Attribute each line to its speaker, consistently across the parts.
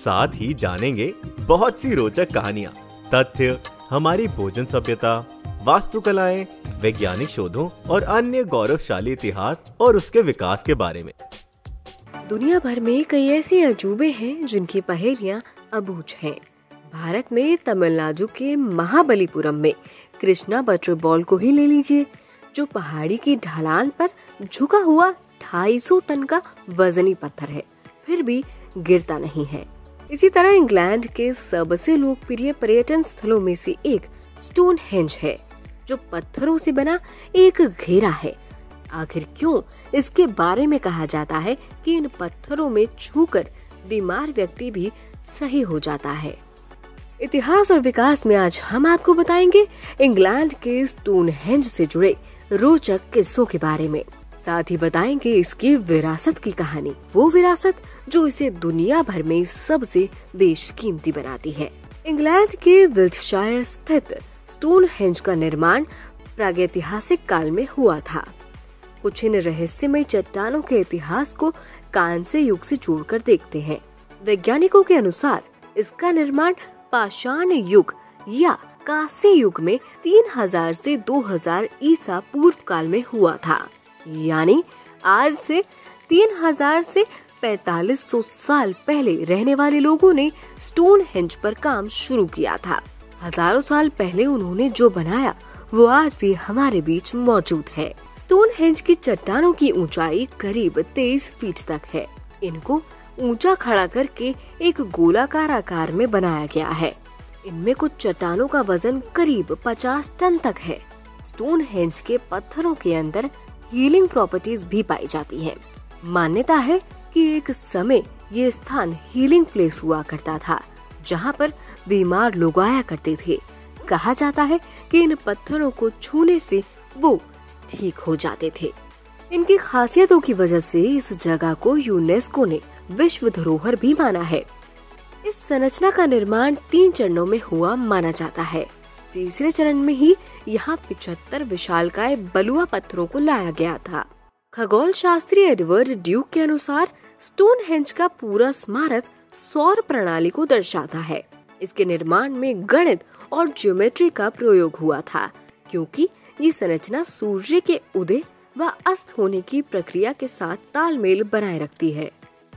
Speaker 1: साथ ही जानेंगे बहुत सी रोचक कहानियाँ, तथ्य, हमारी भोजन सभ्यता, वास्तुकलाएँ, वैज्ञानिक शोधों और अन्य गौरवशाली इतिहास और उसके विकास के बारे में।
Speaker 2: दुनिया भर में कई ऐसे अजूबे हैं जिनकी पहेलियाँ अबूझ हैं। भारत में तमिलनाडु के महाबलीपुरम में कृष्णा बटर बॉल को ही ले लीजिए, जो पहाड़ी की ढलान पर झुका हुआ 250 टन का वजनी पत्थर है, फिर भी गिरता नहीं है। इसी तरह इंग्लैंड के सबसे लोकप्रिय पर्यटन स्थलों में से एक स्टोन हेंज है, जो पत्थरों से बना एक घेरा है। आखिर क्यों इसके बारे में कहा जाता है कि इन पत्थरों में छूकर बीमार व्यक्ति भी सही हो जाता है। इतिहास और विकास में आज हम आपको बताएँगे इंग्लैंड के स्टोन हेंज से जुड़े रोचक किस्सों के बारे में। साथ ही बताएँगे इसकी विरासत की कहानी। वो विरासत जो इसे दुनिया भर में सबसे बेशकीमती बनाती है। इंग्लैंड के विल्टशायर स्थित स्टोन हेंज का निर्माण प्रागैतिहासिक काल में हुआ था। कुछ इन रहस्यमय चट्टानों के इतिहास को कांस्य युग से जोड़कर देखते हैं। वैज्ञानिकों के अनुसार इसका निर्माण पाषाण युग या कांस्य युग में 3000 से 2000 ईसा पूर्व काल में हुआ था। यानी आज से 3000 से 4500 साल पहले रहने वाले लोगों ने स्टोन हेंज पर काम शुरू किया था। हज़ारों साल पहले उन्होंने जो बनाया, वो आज भी हमारे बीच मौजूद है। स्टोन हेंज की चट्टानों की ऊंचाई करीब 23 फीट तक है। इनको ऊँचा खड़ा करके एक गोलाकार आकार में बनाया गया है। इनमें कुछ चट्टानों का वज़न करीब 50 टन तक है। स्टोन हेंज के पत्थरों के अंदर हीलिंग प्रॉपर्टीज़ भी पाई जाती है। मान्यता है कि एक समय ये स्थान हीलिंग प्लेस हुआ करता था, जहाँ पर बीमार लोग आया करते थे। कहा जाता है कि इन पत्थरों को छूने से वो ठीक हो जाते थे। इनकी खासियतों की वजह से इस जगह को यूनेस्को ने विश्व धरोहर भी माना है। इस संरचना का निर्माण तीन चरणों में हुआ माना जाता है। तीसरे चरण में ही यहाँ पिछहत्तर विशालकाय बलुआ पत्थरों को लाया गया था। खगोल शास्त्री एडवर्ड ड्यूक के अनुसार स्टोन हेंज का पूरा स्मारक सौर प्रणाली को दर्शाता है। इसके निर्माण में गणित और ज्योमेट्री का प्रयोग हुआ था, क्योंकि ये संरचना सूर्य के उदय व अस्त होने की प्रक्रिया के साथ तालमेल बनाए रखती है।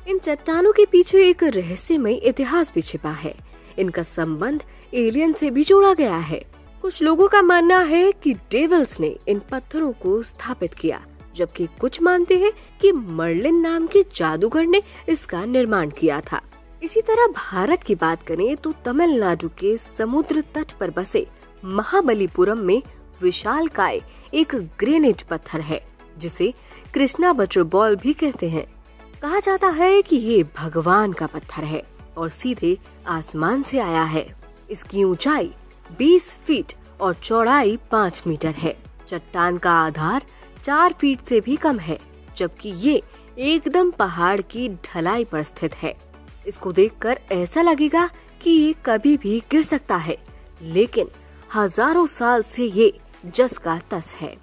Speaker 2: इन चट्टानों के पीछे एक रहस्यमय इतिहास भी छिपा है। इनका संबंध एलियन से भी जोड़ा गया है। कुछ लोगों का मानना है कि डेविल्स ने इन पत्थरों को स्थापित किया, जबकि कुछ मानते हैं कि मर्लिन नाम के जादूगर ने इसका निर्माण किया था। इसी तरह भारत की बात करें तो तमिलनाडु के समुद्र तट पर बसे महाबलीपुरम में विशाल काय एक ग्रेनेड पत्थर है, जिसे कृष्णा बटर बॉल भी कहते हैं। कहा जाता है कि ये भगवान का पत्थर है और सीधे आसमान से आया है। इसकी ऊंचाई 20 फीट और चौड़ाई 5 मीटर है। चट्टान का आधार 4 फीट से भी कम है, जबकि ये एकदम पहाड़ की ढलाई पर स्थित है। इसको देखकर ऐसा लगेगा कि ये कभी भी गिर सकता है, लेकिन हज़ारों साल से ये जस का तस है।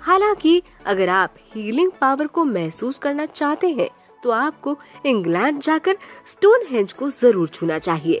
Speaker 2: हालाँकि अगर आप हीलिंग पावर को महसूस करना चाहते हैं तो आपको इंग्लैंड जाकर स्टोन हेंज को ज़रूर छूना चाहिए।